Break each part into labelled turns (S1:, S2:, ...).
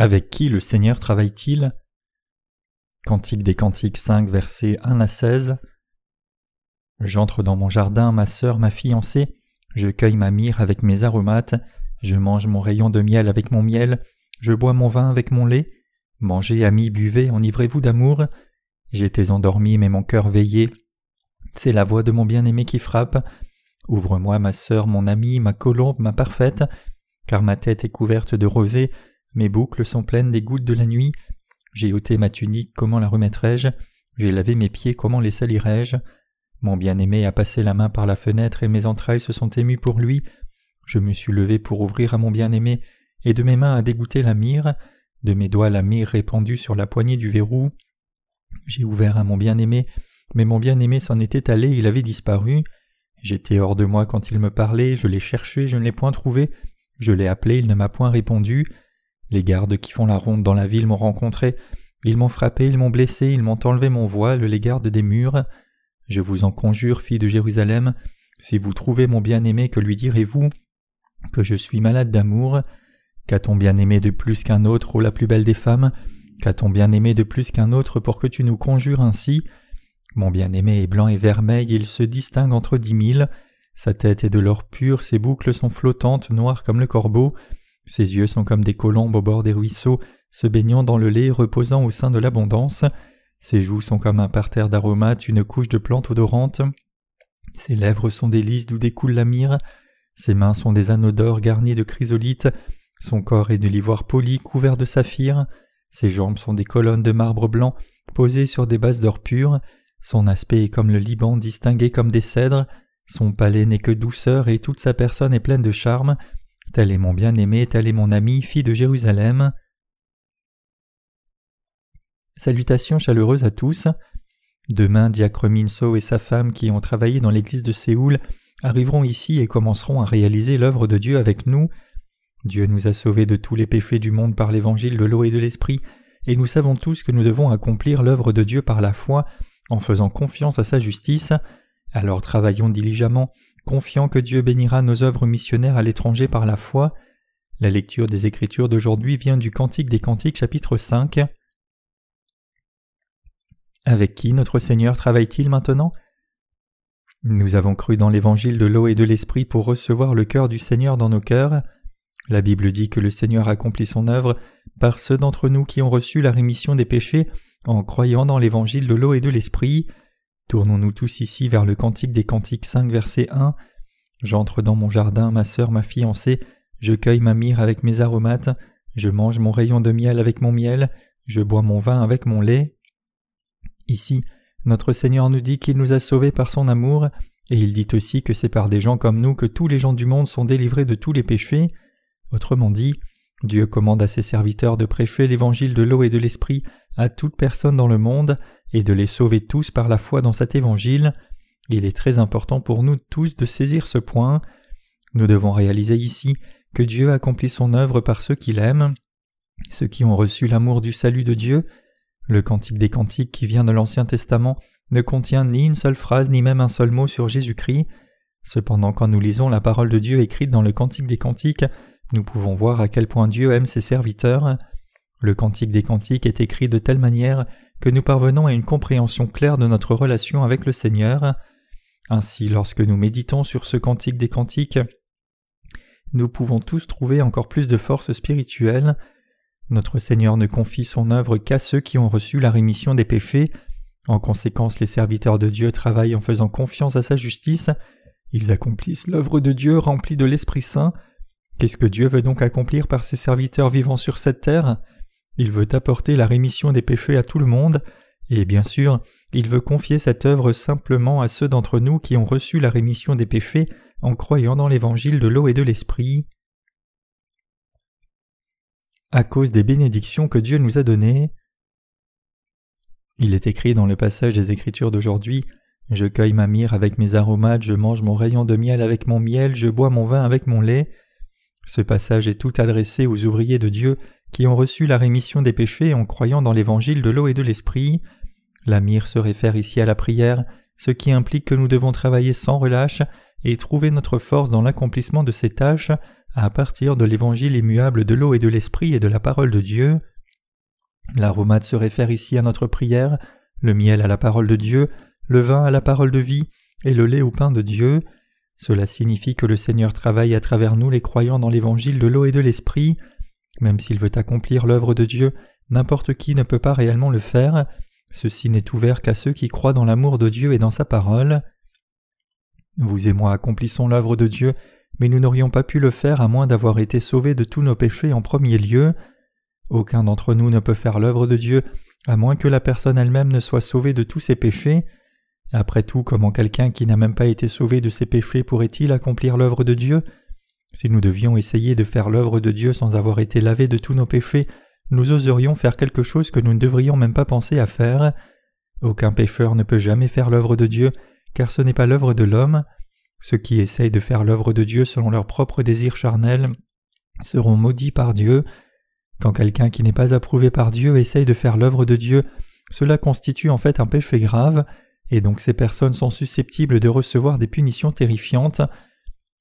S1: Avec qui le Seigneur travaille-t-il? Cantique des Cantiques 5, versets 1 à 16. J'entre dans mon jardin, ma sœur, ma fiancée, je cueille ma myrrhe avec mes aromates, je mange mon rayon de miel avec mon miel, je bois mon vin avec mon lait. Mangez, amis, buvez, enivrez-vous d'amour. J'étais endormi, mais mon cœur veillait. C'est la voix de mon bien-aimé qui frappe. Ouvre-moi, ma sœur, mon amie, ma colombe, ma parfaite, car ma tête est couverte de rosée, mes boucles sont pleines des gouttes de la nuit. J'ai ôté ma tunique, comment la remettrai-je? J'ai lavé mes pieds, comment les salirai-je? Mon bien-aimé a passé la main par la fenêtre et mes entrailles se sont émues pour lui. Je me suis levé pour ouvrir à mon bien-aimé, et de mes mains a dégoûté la myrrhe, de mes doigts la myrrhe répandue sur la poignée du verrou. J'ai ouvert à mon bien-aimé, mais mon bien-aimé s'en était allé, il avait disparu. J'étais hors de moi quand il me parlait, je l'ai cherché, je ne l'ai point trouvé, je l'ai appelé, il ne m'a point répondu. Les gardes qui font la ronde dans la ville m'ont rencontré, ils m'ont frappé, ils m'ont blessé, ils m'ont enlevé mon voile, les gardes des murs. Je vous en conjure, fille de Jérusalem, si vous trouvez mon bien-aimé, que lui direz-vous Que je suis malade d'amour? Qu'a-t-on bien-aimé de plus qu'un autre, ô la plus belle des femmes? Qu'a-t-on bien-aimé de plus qu'un autre pour que tu nous conjures ainsi? Mon bien-aimé est blanc et vermeil, il se distingue entre dix mille. Sa tête est de l'or pur, ses boucles sont flottantes, noires comme le corbeau. Ses yeux sont comme des colombes au bord des ruisseaux, se baignant dans le lait reposant au sein de l'abondance. Ses joues sont comme un parterre d'aromates, une couche de plantes odorantes. Ses lèvres sont des lys d'où découle la myrrhe. Ses mains sont des anneaux d'or garnis de chrysolites. Son corps est de l'ivoire poli couvert de saphir. Ses jambes sont des colonnes de marbre blanc posées sur des bases d'or pur. Son aspect est comme le Liban distingué comme des cèdres. Son palais n'est que douceur et toute sa personne est pleine de charme. Tel est mon bien-aimé, tel est mon ami, fille de Jérusalem. Salutations chaleureuses à tous. Demain, Diacre Minso et sa femme qui ont travaillé dans l'église de Séoul arriveront ici et commenceront à réaliser l'œuvre de Dieu avec nous. Dieu nous a sauvés de tous les péchés du monde par l'évangile de l'eau et de l'esprit, et nous savons tous que nous devons accomplir l'œuvre de Dieu par la foi en faisant confiance à sa justice. Alors travaillons diligemment confiant que Dieu bénira nos œuvres missionnaires à l'étranger par la foi. La lecture des Écritures d'aujourd'hui vient du Cantique des Cantiques chapitre 5. Avec qui notre Seigneur travaille-t-il maintenant? Nous avons cru dans l'évangile de l'eau et de l'esprit pour recevoir le cœur du Seigneur dans nos cœurs. La Bible dit que le Seigneur accomplit son œuvre par ceux d'entre nous qui ont reçu la rémission des péchés en croyant dans l'évangile de l'eau et de l'esprit. Tournons-nous tous ici vers le Cantique des Cantiques 5, verset 1. J'entre dans mon jardin, ma sœur, ma fiancée, je cueille ma myrrhe avec mes aromates, je mange mon rayon de miel avec mon miel, je bois mon vin avec mon lait. Ici, notre Seigneur nous dit qu'il nous a sauvés par son amour, et il dit aussi que c'est par des gens comme nous que tous les gens du monde sont délivrés de tous les péchés. Autrement dit, Dieu commande à ses serviteurs de prêcher l'évangile de l'eau et de l'esprit à toute personne dans le monde, et de les sauver tous par la foi dans cet évangile. Il est très important pour nous tous de saisir ce point. Nous devons réaliser ici que Dieu accomplit son œuvre par ceux qu'il aime, ceux qui ont reçu l'amour du salut de Dieu. Le cantique des cantiques qui vient de l'Ancien Testament ne contient ni une seule phrase ni même un seul mot sur Jésus-Christ. Cependant, quand nous lisons la parole de Dieu écrite dans le cantique des cantiques, nous pouvons voir à quel point Dieu aime ses serviteurs. Le cantique des cantiques est écrit de telle manière que nous parvenons à une compréhension claire de notre relation avec le Seigneur. Ainsi, lorsque nous méditons sur ce cantique des cantiques, nous pouvons tous trouver encore plus de force spirituelle. Notre Seigneur ne confie son œuvre qu'à ceux qui ont reçu la rémission des péchés. En conséquence, les serviteurs de Dieu travaillent en faisant confiance à sa justice. Ils accomplissent l'œuvre de Dieu remplie de l'Esprit Saint. Qu'est-ce que Dieu veut donc accomplir par ses serviteurs vivant sur cette terre? Il veut apporter la rémission des péchés à tout le monde, et bien sûr, il veut confier cette œuvre simplement à ceux d'entre nous qui ont reçu la rémission des péchés en croyant dans l'évangile de l'eau et de l'esprit. À cause des bénédictions que Dieu nous a données. Il est écrit dans le passage des Écritures d'aujourd'hui Je cueille ma myrrhe avec mes aromates, je mange mon rayon de miel avec mon miel, je bois mon vin avec mon lait. Ce passage est tout adressé aux ouvriers de Dieu qui ont reçu la rémission des péchés en croyant dans l'évangile de l'eau et de l'esprit. La myrrhe se réfère ici à la prière, ce qui implique que nous devons travailler sans relâche et trouver notre force dans l'accomplissement de ces tâches à partir de l'évangile immuable de l'eau et de l'esprit et de la parole de Dieu. L'aromate se réfère ici à notre prière, le miel à la parole de Dieu, le vin à la parole de vie, et le lait au pain de Dieu. Cela signifie que le Seigneur travaille à travers nous les croyants dans l'évangile de l'eau et de l'esprit. Même s'il veut accomplir l'œuvre de Dieu, n'importe qui ne peut pas réellement le faire. Ceci n'est ouvert qu'à ceux qui croient dans l'amour de Dieu et dans sa parole. Vous et moi accomplissons l'œuvre de Dieu, mais nous n'aurions pas pu le faire à moins d'avoir été sauvés de tous nos péchés en premier lieu. Aucun d'entre nous ne peut faire l'œuvre de Dieu à moins que la personne elle-même ne soit sauvée de tous ses péchés. Après tout, comment quelqu'un qui n'a même pas été sauvé de ses péchés pourrait-il accomplir l'œuvre de Dieu? Si nous devions essayer de faire l'œuvre de Dieu sans avoir été lavés de tous nos péchés, nous oserions faire quelque chose que nous ne devrions même pas penser à faire. Aucun pécheur ne peut jamais faire l'œuvre de Dieu, car ce n'est pas l'œuvre de l'homme. Ceux qui essayent de faire l'œuvre de Dieu selon leurs propres désirs charnels seront maudits par Dieu. Quand quelqu'un qui n'est pas approuvé par Dieu essaye de faire l'œuvre de Dieu, cela constitue en fait un péché grave, et donc ces personnes sont susceptibles de recevoir des punitions terrifiantes.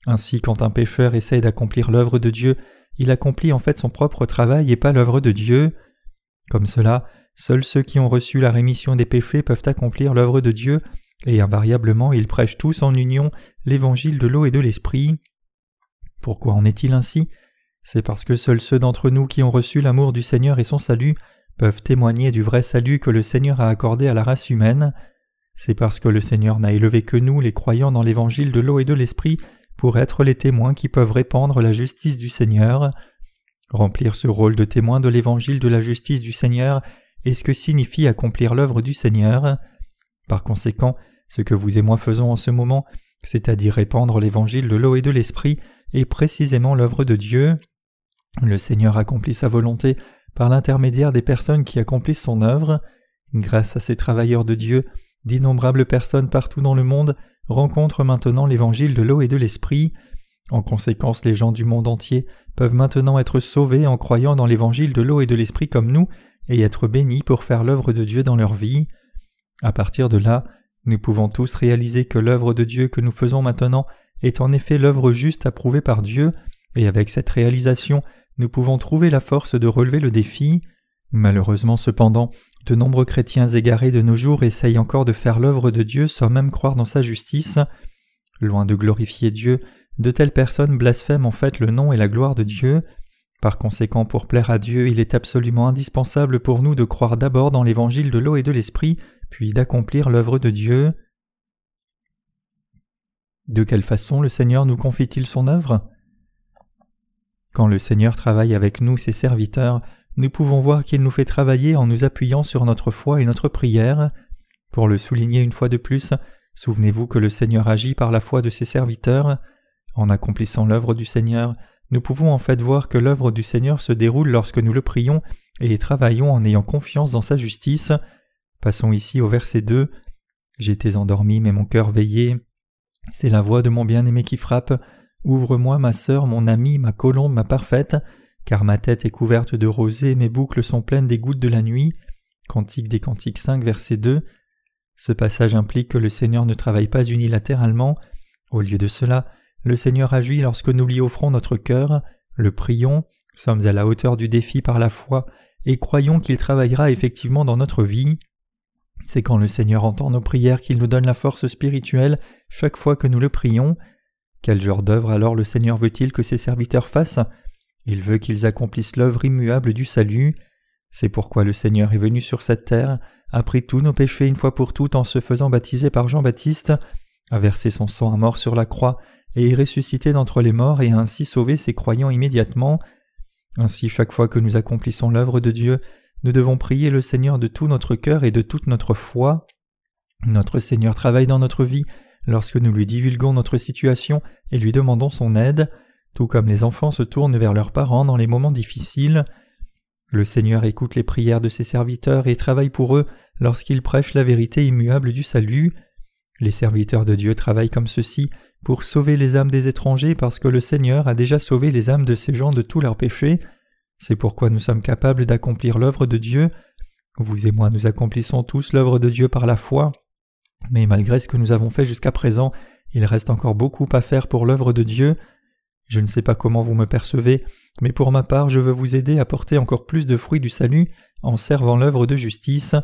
S1: Ainsi, quand un pécheur essaye d'accomplir l'œuvre de Dieu, il accomplit en fait son propre travail et pas l'œuvre de Dieu. Comme cela, seuls ceux qui ont reçu la rémission des péchés peuvent accomplir l'œuvre de Dieu, et invariablement ils prêchent tous en union l'évangile de l'eau et de l'esprit. Pourquoi en est-il ainsi? C'est parce que seuls ceux d'entre nous qui ont reçu l'amour du Seigneur et son salut peuvent témoigner du vrai salut que le Seigneur a accordé à la race humaine. C'est parce que le Seigneur n'a élevé que nous, les croyants dans l'évangile de l'eau et de l'esprit, pour être les témoins qui peuvent répandre la justice du Seigneur. Remplir ce rôle de témoin de l'évangile de la justice du Seigneur est ce que signifie accomplir l'œuvre du Seigneur. Par conséquent, ce que vous et moi faisons en ce moment, c'est-à-dire répandre l'évangile de l'eau et de l'esprit, est précisément l'œuvre de Dieu. Le Seigneur accomplit sa volonté par l'intermédiaire des personnes qui accomplissent son œuvre. Grâce à ces travailleurs de Dieu, d'innombrables personnes partout dans le monde rencontrent maintenant l'évangile de l'eau et de l'esprit. En conséquence, les gens du monde entier peuvent maintenant être sauvés en croyant dans l'évangile de l'eau et de l'esprit comme nous et être bénis pour faire l'œuvre de Dieu dans leur vie. À partir de là, nous pouvons tous réaliser que l'œuvre de Dieu que nous faisons maintenant est en effet l'œuvre juste approuvée par Dieu, et avec cette réalisation, nous pouvons trouver la force de relever le défi. Malheureusement cependant, de nombreux chrétiens égarés de nos jours essayent encore de faire l'œuvre de Dieu sans même croire dans sa justice. Loin de glorifier Dieu, de telles personnes blasphèment en fait le nom et la gloire de Dieu. Par conséquent, pour plaire à Dieu, il est absolument indispensable pour nous de croire d'abord dans l'évangile de l'eau et de l'esprit, puis d'accomplir l'œuvre de Dieu. De quelle façon le Seigneur nous confie-t-il son œuvre? Quand le Seigneur travaille avec nous, ses serviteurs, nous pouvons voir qu'il nous fait travailler en nous appuyant sur notre foi et notre prière. Pour le souligner une fois de plus, souvenez-vous que le Seigneur agit par la foi de ses serviteurs. En accomplissant l'œuvre du Seigneur, nous pouvons en fait voir que l'œuvre du Seigneur se déroule lorsque nous le prions et travaillons en ayant confiance dans sa justice. Passons ici au verset 2. J'étais endormi, mais mon cœur veillait. C'est la voix de mon bien-aimé qui frappe. Ouvre-moi, ma sœur, mon amie, ma colombe, ma parfaite, car ma tête est couverte de rosée, mes boucles sont pleines des gouttes de la nuit. Cantique des Cantiques 5, verset 2. Ce passage implique que le Seigneur ne travaille pas unilatéralement. Au lieu de cela, le Seigneur agit lorsque nous lui offrons notre cœur, le prions, sommes à la hauteur du défi par la foi et croyons qu'il travaillera effectivement dans notre vie. C'est quand le Seigneur entend nos prières qu'il nous donne la force spirituelle chaque fois que nous le prions. Quel genre d'œuvre alors le Seigneur veut-il que ses serviteurs fassent? Il veut qu'ils accomplissent l'œuvre immuable du salut. C'est pourquoi le Seigneur est venu sur cette terre, a pris tous nos péchés une fois pour toutes en se faisant baptiser par Jean-Baptiste, a versé son sang à mort sur la croix et est ressuscité d'entre les morts et a ainsi sauvé ses croyants immédiatement. Ainsi chaque fois que nous accomplissons l'œuvre de Dieu, nous devons prier le Seigneur de tout notre cœur et de toute notre foi. Notre Seigneur travaille dans notre vie lorsque nous lui divulguons notre situation et lui demandons son aide, tout comme les enfants se tournent vers leurs parents dans les moments difficiles. Le Seigneur écoute les prières de ses serviteurs et travaille pour eux lorsqu'ils prêchent la vérité immuable du salut. Les serviteurs de Dieu travaillent comme ceci pour sauver les âmes des étrangers parce que le Seigneur a déjà sauvé les âmes de ces gens de tous leurs péchés. C'est pourquoi nous sommes capables d'accomplir l'œuvre de Dieu. Vous et moi nous accomplissons tous l'œuvre de Dieu par la foi. Mais malgré ce que nous avons fait jusqu'à présent, il reste encore beaucoup à faire pour l'œuvre de Dieu. Je ne sais pas comment vous me percevez, mais pour ma part je veux vous aider à porter encore plus de fruits du salut en servant l'œuvre de justice,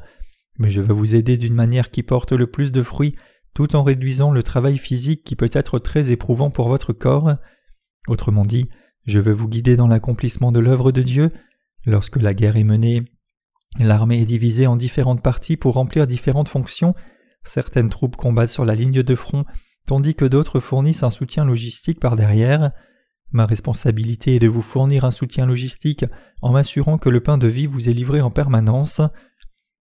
S1: mais je veux vous aider d'une manière qui porte le plus de fruits tout en réduisant le travail physique qui peut être très éprouvant pour votre corps. Autrement dit, je veux vous guider dans l'accomplissement de l'œuvre de Dieu. Lorsque la guerre est menée, l'armée est divisée en différentes parties pour remplir différentes fonctions. Certaines troupes combattent sur la ligne de front, tandis que d'autres fournissent un soutien logistique par derrière. Ma responsabilité est de vous fournir un soutien logistique en m'assurant que le pain de vie vous est livré en permanence.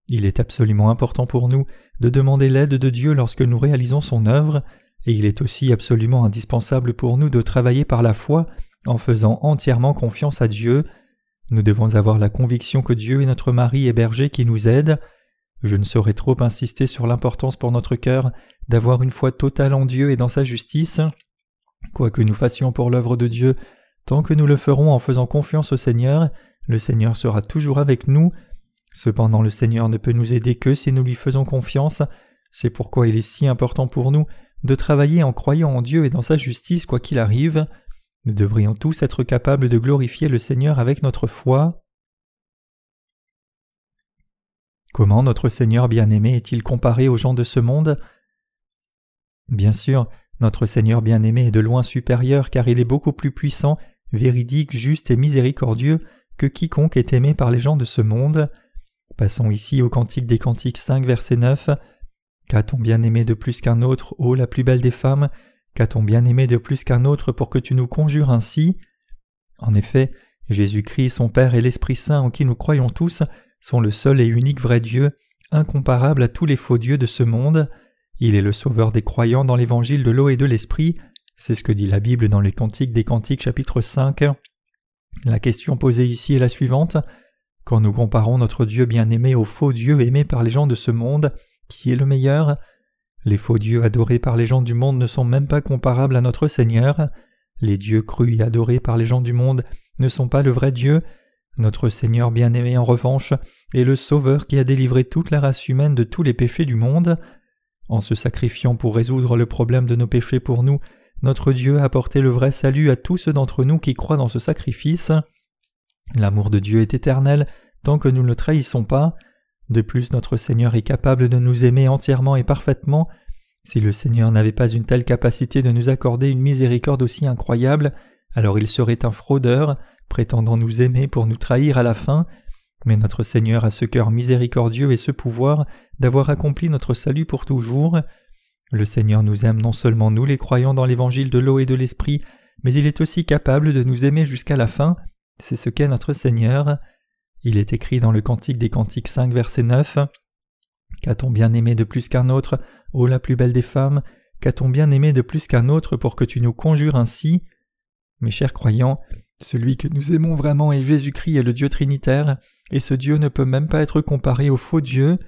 S1: Il est absolument important pour nous de demander l'aide de Dieu lorsque nous réalisons son œuvre, et il est aussi absolument indispensable pour nous de travailler par la foi en faisant entièrement confiance à Dieu. Nous devons avoir la conviction que Dieu est notre mari et berger qui nous aide. Je ne saurais trop insister sur l'importance pour notre cœur d'avoir une foi totale en Dieu et dans sa justice. Quoi que nous fassions pour l'œuvre de Dieu, tant que nous le ferons en faisant confiance au Seigneur, le Seigneur sera toujours avec nous. Cependant le Seigneur ne peut nous aider que si nous lui faisons confiance, c'est pourquoi il est si important pour nous de travailler en croyant en Dieu et dans sa justice quoi qu'il arrive. Nous devrions tous être capables de glorifier le Seigneur avec notre foi. Comment notre Seigneur bien-aimé est-il comparé aux gens de ce monde? Bien sûr, notre Seigneur bien-aimé est de loin supérieur car il est beaucoup plus puissant, véridique, juste et miséricordieux que quiconque est aimé par les gens de ce monde. Passons ici au Cantique des Cantiques 5 verset 9. Qu'a-t-on bien aimé de plus qu'un autre, ô la plus belle des femmes? Qu'a-t-on bien aimé de plus qu'un autre pour que tu nous conjures ainsi? En effet, Jésus-Christ, son Père et l'Esprit Saint en qui nous croyons tous sont le seul et unique vrai Dieu, incomparable à tous les faux dieux de ce monde. Il est le sauveur des croyants dans l'évangile de l'eau et de l'esprit. C'est ce que dit la Bible dans les Cantiques des Cantiques chapitre 5. La question posée ici est la suivante. Quand nous comparons notre Dieu bien-aimé au faux Dieu aimé par les gens de ce monde, qui est le meilleur? Les faux dieux adorés par les gens du monde ne sont même pas comparables à notre Seigneur. Les dieux crus et adorés par les gens du monde ne sont pas le vrai Dieu. Notre Seigneur bien-aimé en revanche est le Sauveur qui a délivré toute la race humaine de tous les péchés du monde. En se sacrifiant pour résoudre le problème de nos péchés pour nous, notre Dieu a apporté le vrai salut à tous ceux d'entre nous qui croient dans ce sacrifice. L'amour de Dieu est éternel tant que nous ne le trahissons pas. De plus, notre Seigneur est capable de nous aimer entièrement et parfaitement. Si le Seigneur n'avait pas une telle capacité de nous accorder une miséricorde aussi incroyable, alors il serait un fraudeur, prétendant nous aimer pour nous trahir à la fin. Mais notre Seigneur a ce cœur miséricordieux et ce pouvoir d'avoir accompli notre salut pour toujours. Le Seigneur nous aime non seulement nous les croyants dans l'évangile de l'eau et de l'esprit, mais il est aussi capable de nous aimer jusqu'à la fin. C'est ce qu'est notre Seigneur. Il est écrit dans le Cantique des Cantiques 5 verset 9 Qu'a-t-on bien aimé de plus qu'un autre, ô la plus belle des femmes? Qu'a-t-on bien aimé de plus qu'un autre pour que tu nous conjures ainsi? Mes chers croyants, celui que nous aimons vraiment est Jésus-Christ et le Dieu Trinitaire, et ce Dieu ne peut même pas être comparé au faux Dieu.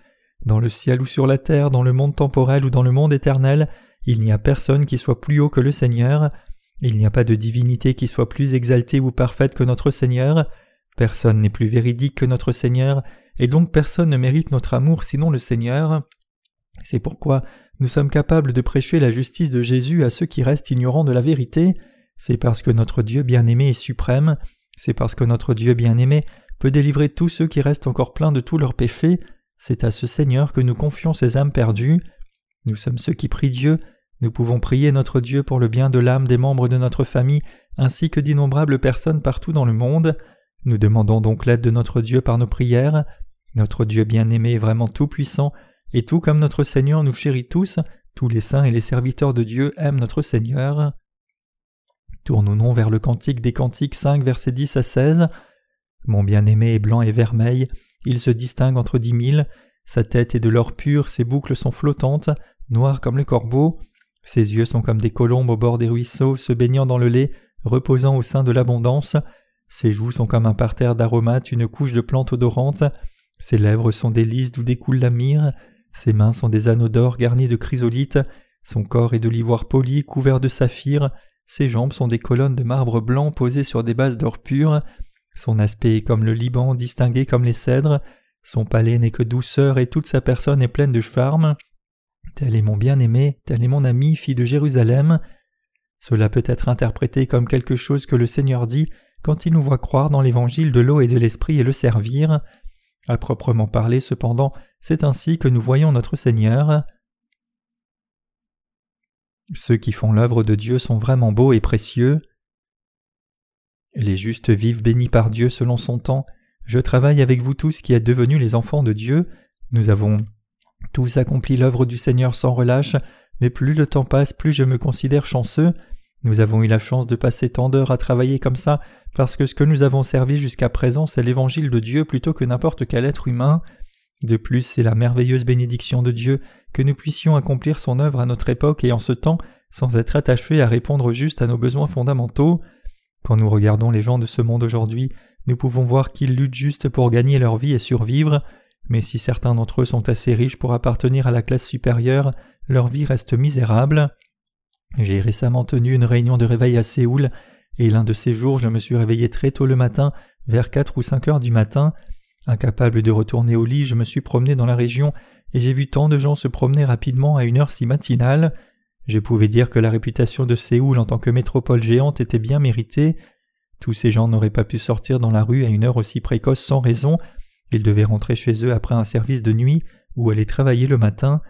S1: Dans le ciel ou sur la terre, dans le monde temporel ou dans le monde éternel, il n'y a personne qui soit plus haut que le Seigneur. Il n'y a pas de divinité qui soit plus exaltée ou parfaite que notre Seigneur. Personne n'est plus véridique que notre Seigneur, et donc personne ne mérite notre amour sinon le Seigneur. C'est pourquoi nous sommes capables de prêcher la justice de Jésus à ceux qui restent ignorants de la vérité. C'est parce que notre Dieu bien-aimé est suprême, c'est parce que notre Dieu bien-aimé peut délivrer tous ceux qui restent encore pleins de tous leurs péchés, c'est à ce Seigneur que nous confions ces âmes perdues. Nous sommes ceux qui prient Dieu, nous pouvons prier notre Dieu pour le bien de l'âme des membres de notre famille ainsi que d'innombrables personnes partout dans le monde. Nous demandons donc l'aide de notre Dieu par nos prières. Notre Dieu bien-aimé est vraiment tout-puissant, et tout comme notre Seigneur nous chérit tous, tous les saints et les serviteurs de Dieu aiment notre Seigneur. Tournons-nous vers le Cantique des Cantiques 5, versets 10 à 16. Mon bien-aimé est blanc et vermeil, il se distingue entre dix mille, sa tête est de l'or pur, ses boucles sont flottantes, noires comme le corbeau, ses yeux sont comme des colombes au bord des ruisseaux, se baignant dans le lait, reposant au sein de l'abondance, ses joues sont comme un parterre d'aromates, une couche de plantes odorantes, ses lèvres sont des lys d'où découle la myrrhe, ses mains sont des anneaux d'or garnis de chrysolites, son corps est de l'ivoire poli couvert de saphir, ses jambes sont des colonnes de marbre blanc posées sur des bases d'or pur, son aspect est comme le Liban distingué comme les cèdres, son palais n'est que douceur et toute sa personne est pleine de charme. Tel est mon bien-aimé, tel est mon ami, fille de Jérusalem. Cela peut être interprété comme quelque chose que le Seigneur dit quand il nous voit croire dans l'évangile de l'eau et de l'esprit et le servir. À proprement parler, cependant, c'est ainsi que nous voyons notre Seigneur. Ceux qui font l'œuvre de Dieu sont vraiment beaux et précieux. Les justes vivent bénis par Dieu selon son temps. Je travaille avec vous tous qui êtes devenus les enfants de Dieu. Nous avons tous accompli l'œuvre du Seigneur sans relâche, mais plus le temps passe, plus je me considère chanceux. Nous avons eu la chance de passer tant d'heures à travailler comme ça, parce que ce que nous avons servi jusqu'à présent, c'est l'évangile de Dieu plutôt que n'importe quel être humain. De plus, c'est la merveilleuse bénédiction de Dieu que nous puissions accomplir son œuvre à notre époque et en ce temps sans être attachés à répondre juste à nos besoins fondamentaux. Quand nous regardons les gens de ce monde aujourd'hui, nous pouvons voir qu'ils luttent juste pour gagner leur vie et survivre, mais si certains d'entre eux sont assez riches pour appartenir à la classe supérieure, leur vie reste misérable. J'ai récemment tenu une réunion de réveil à Séoul, et l'un de ces jours je me suis réveillé très tôt le matin, vers quatre ou cinq heures du matin, Incapable de retourner au lit, je me suis promené dans la région et j'ai vu tant de gens se promener rapidement à une heure si matinale. Je pouvais dire que la réputation de Séoul en tant que métropole géante était bien méritée. Tous ces gens n'auraient pas pu sortir dans la rue à une heure aussi précoce sans raison. Ils devaient rentrer chez eux après un service de nuit ou aller travailler le matin.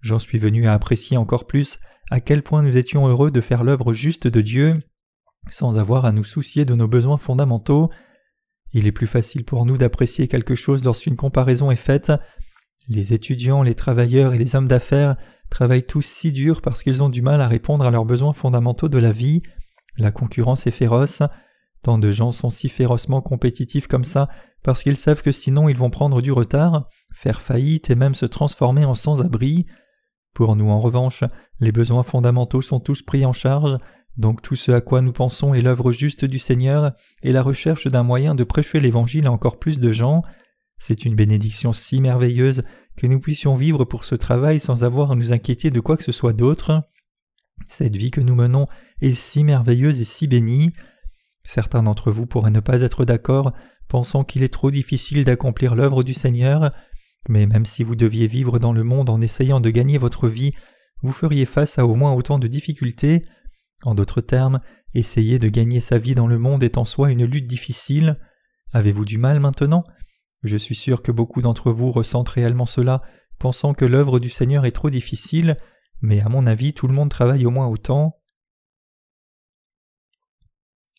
S1: J'en suis venu à apprécier encore plus à quel point nous étions heureux de faire l'œuvre juste de Dieu, sans avoir à nous soucier de nos besoins fondamentaux. Il est plus facile pour nous d'apprécier quelque chose lorsqu'une comparaison est faite. Les étudiants, les travailleurs et les hommes d'affaires travaillent tous si dur parce qu'ils ont du mal à répondre à leurs besoins fondamentaux de la vie. La concurrence est féroce. Tant de gens sont si férocement compétitifs comme ça parce qu'ils savent que sinon ils vont prendre du retard, faire faillite et même se transformer en sans-abri. Pour nous en revanche, les besoins fondamentaux sont tous pris en charge, donc tout ce à quoi nous pensons est l'œuvre juste du Seigneur et la recherche d'un moyen de prêcher l'Évangile à encore plus de gens. C'est une bénédiction si merveilleuse que nous puissions vivre pour ce travail sans avoir à nous inquiéter de quoi que ce soit d'autre. Cette vie que nous menons est si merveilleuse et si bénie. Certains d'entre vous pourraient ne pas être d'accord, pensant qu'il est trop difficile d'accomplir l'œuvre du Seigneur, mais même si vous deviez vivre dans le monde en essayant de gagner votre vie, vous feriez face à au moins autant de difficultés. En d'autres termes, essayer de gagner sa vie dans le monde est en soi une lutte difficile. Avez-vous du mal maintenant? Je suis sûr que beaucoup d'entre vous ressentent réellement cela, pensant que l'œuvre du Seigneur est trop difficile, mais à mon avis tout le monde travaille au moins autant.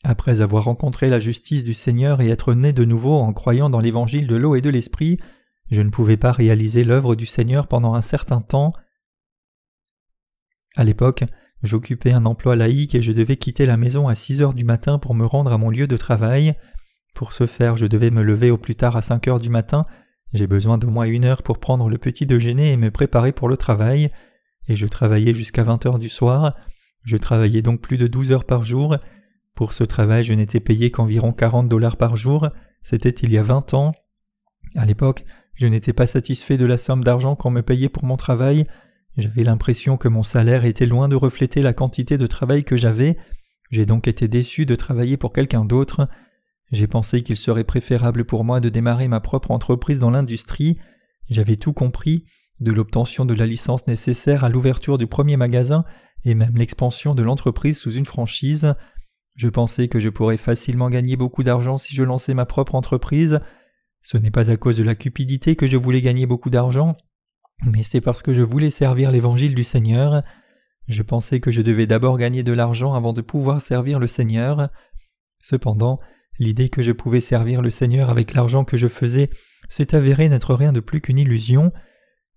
S1: Après avoir rencontré la justice du Seigneur et être né de nouveau en croyant dans l'évangile de l'eau et de l'esprit, je ne pouvais pas réaliser l'œuvre du Seigneur pendant un certain temps. À l'époque, J'occupais un emploi laïque et je devais quitter la maison à six heures du matin pour me rendre à mon lieu de travail. Pour ce faire, je devais me lever au plus tard à cinq heures du matin. J'ai besoin d'au moins une heure pour prendre le petit déjeuner et me préparer pour le travail. Et je travaillais jusqu'à vingt heures du soir. Je travaillais donc plus de douze heures par jour. Pour ce travail, je n'étais payé qu'environ quarante dollars par jour. C'était il y a vingt ans. À l'époque, je n'étais pas satisfait de la somme d'argent qu'on me payait pour mon travail. J'avais l'impression que mon salaire était loin de refléter la quantité de travail que j'avais, j'ai donc été déçu de travailler pour quelqu'un d'autre. J'ai pensé qu'il serait préférable pour moi de démarrer ma propre entreprise dans l'industrie. J'avais tout compris, de l'obtention de la licence nécessaire à l'ouverture du premier magasin et même l'expansion de l'entreprise sous une franchise. Je pensais que je pourrais facilement gagner beaucoup d'argent si je lançais ma propre entreprise. Ce n'est pas à cause de la cupidité que je voulais gagner beaucoup d'argent, mais c'est parce que je voulais servir l'évangile du Seigneur. Je pensais que je devais d'abord gagner de l'argent avant de pouvoir servir le Seigneur. Cependant, l'idée que je pouvais servir le Seigneur avec l'argent que je faisais s'est avérée n'être rien de plus qu'une illusion.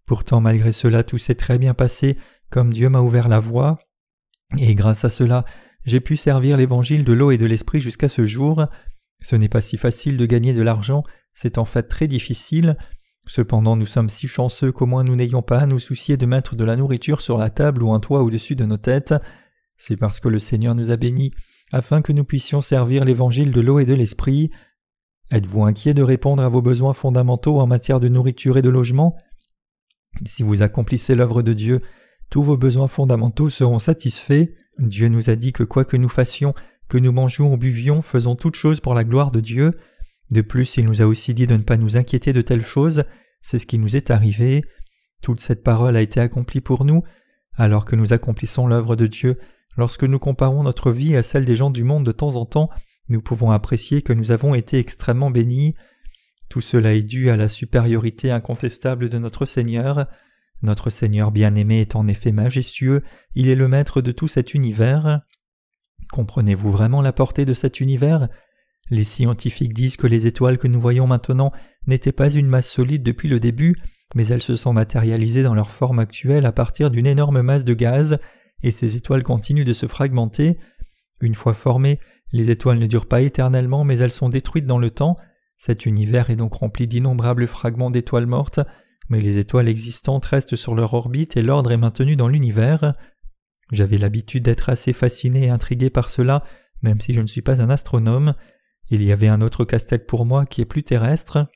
S1: Pourtant, malgré cela, tout s'est très bien passé, comme Dieu m'a ouvert la voie. Et grâce à cela, j'ai pu servir l'évangile de l'eau et de l'esprit jusqu'à ce jour. Ce n'est pas si facile de gagner de l'argent, c'est en fait très difficile. Cependant nous sommes si chanceux qu'au moins nous n'ayons pas à nous soucier de mettre de la nourriture sur la table ou un toit au-dessus de nos têtes. C'est parce que le Seigneur nous a bénis afin que nous puissions servir l'évangile de l'eau et de l'esprit. Êtes-vous inquiet de répondre à vos besoins fondamentaux en matière de nourriture et de logement? Si vous accomplissez l'œuvre de Dieu, tous vos besoins fondamentaux seront satisfaits. Dieu nous a dit que quoi que nous fassions, que nous mangions ou buvions, faisons toutes choses pour la gloire de Dieu. De plus, il nous a aussi dit de ne pas nous inquiéter de telles choses, c'est ce qui nous est arrivé. Toute cette parole a été accomplie pour nous, alors que nous accomplissons l'œuvre de Dieu, lorsque nous comparons notre vie à celle des gens du monde de temps en temps, nous pouvons apprécier que nous avons été extrêmement bénis. Tout cela est dû à la supériorité incontestable de notre Seigneur. Notre Seigneur bien-aimé est en effet majestueux, il est le maître de tout cet univers. Comprenez-vous vraiment la portée de cet univers? Les scientifiques disent que les étoiles que nous voyons maintenant n'étaient pas une masse solide depuis le début, mais elles se sont matérialisées dans leur forme actuelle à partir d'une énorme masse de gaz, et ces étoiles continuent de se fragmenter. Une fois formées, les étoiles ne durent pas éternellement, mais elles sont détruites dans le temps. Cet univers est donc rempli d'innombrables fragments d'étoiles mortes, mais les étoiles existantes restent sur leur orbite et l'ordre est maintenu dans l'univers. J'avais l'habitude d'être assez fasciné et intrigué par cela, même si je ne suis pas un astronome. Il y avait un autre casse-tête pour moi qui est plus terrestre.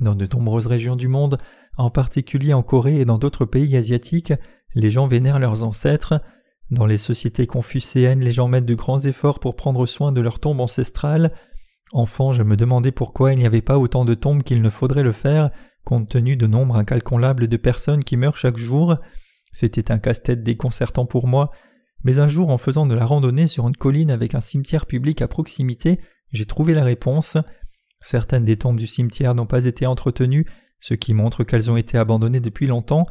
S1: Dans de nombreuses régions du monde, en particulier en Corée et dans d'autres pays asiatiques, les gens vénèrent leurs ancêtres. Dans les sociétés confucéennes, les gens mettent de grands efforts pour prendre soin de leur tombe ancestrale. Enfant, je me demandais pourquoi il n'y avait pas autant de tombes qu'il ne faudrait le faire, compte tenu de nombre incalculable de personnes qui meurent chaque jour. C'était un casse-tête déconcertant pour moi, mais un jour en faisant de la randonnée sur une colline avec un cimetière public à proximité, j'ai trouvé la réponse. Certaines des tombes du cimetière n'ont pas été entretenues, ce qui montre qu'elles ont été abandonnées depuis longtemps.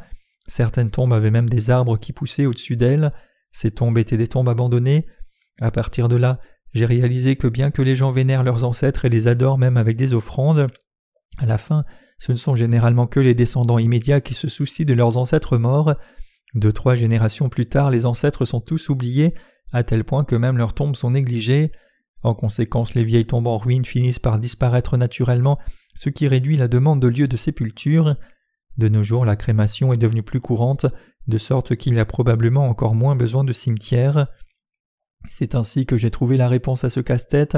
S1: Certaines tombes avaient même des arbres qui poussaient au-dessus d'elles. Ces tombes étaient des tombes abandonnées. À partir de là, j'ai réalisé que bien que les gens vénèrent leurs ancêtres et les adorent même avec des offrandes, à la fin, ce ne sont généralement que les descendants immédiats qui se soucient de leurs ancêtres morts. Deux, trois générations plus tard, les ancêtres sont tous oubliés, à tel point que même leurs tombes sont négligées. En conséquence, les vieilles tombes en ruine finissent par disparaître naturellement, ce qui réduit la demande de lieux de sépulture. De nos jours, la crémation est devenue plus courante, de sorte qu'il y a probablement encore moins besoin de cimetières. C'est ainsi que j'ai trouvé la réponse à ce casse-tête.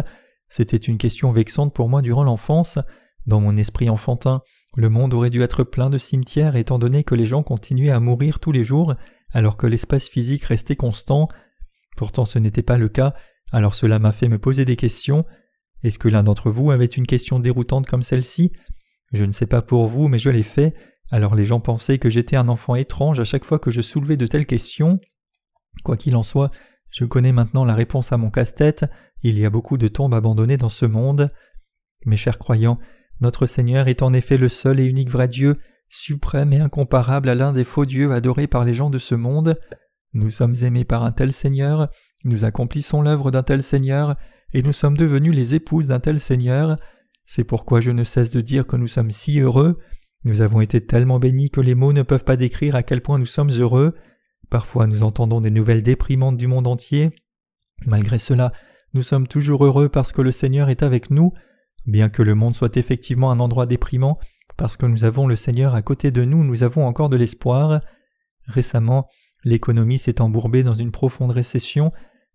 S1: C'était une question vexante pour moi durant l'enfance. Dans mon esprit enfantin, le monde aurait dû être plein de cimetières étant donné que les gens continuaient à mourir tous les jours alors que l'espace physique restait constant. Pourtant ce n'était pas le cas, alors cela m'a fait me poser des questions. Est-ce que l'un d'entre vous avait une question déroutante comme celle-ci? Je ne sais pas pour vous, mais je l'ai fait, alors les gens pensaient que j'étais un enfant étrange à chaque fois que je soulevais de telles questions. Quoi qu'il en soit, je connais maintenant la réponse à mon casse-tête, il y a beaucoup de tombes abandonnées dans ce monde. Mes chers croyants, notre Seigneur est en effet le seul et unique vrai Dieu, suprême et incomparable à l'un des faux dieux adorés par les gens de ce monde. Nous sommes aimés par un tel Seigneur, nous accomplissons l'œuvre d'un tel Seigneur, et nous sommes devenus les épouses d'un tel Seigneur. C'est pourquoi je ne cesse de dire que nous sommes si heureux. Nous avons été tellement bénis que les mots ne peuvent pas décrire à quel point nous sommes heureux. Parfois nous entendons des nouvelles déprimantes du monde entier. Malgré cela, nous sommes toujours heureux parce que le Seigneur est avec nous. Bien que le monde soit effectivement un endroit déprimant, parce que nous avons le Seigneur à côté de nous, nous avons encore de l'espoir. Récemment, l'économie s'est embourbée dans une profonde récession,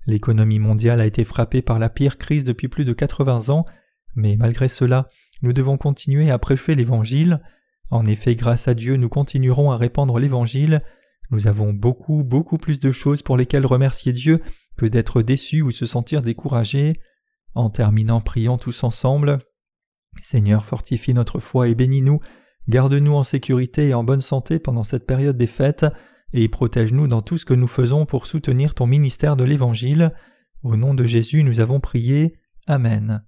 S1: l'économie mondiale a été frappée par la pire crise depuis plus de 80 ans, mais malgré cela, nous devons continuer à prêcher l'Évangile. En effet, grâce à Dieu, nous continuerons à répandre l'Évangile. Nous avons beaucoup, beaucoup plus de choses pour lesquelles remercier Dieu que d'être déçus ou se sentir découragés. En terminant, prions tous ensemble. Seigneur, fortifie notre foi et bénis-nous, garde-nous en sécurité et en bonne santé pendant cette période des fêtes, et protège-nous dans tout ce que nous faisons pour soutenir ton ministère de l'Évangile. Au nom de Jésus, nous avons prié. Amen.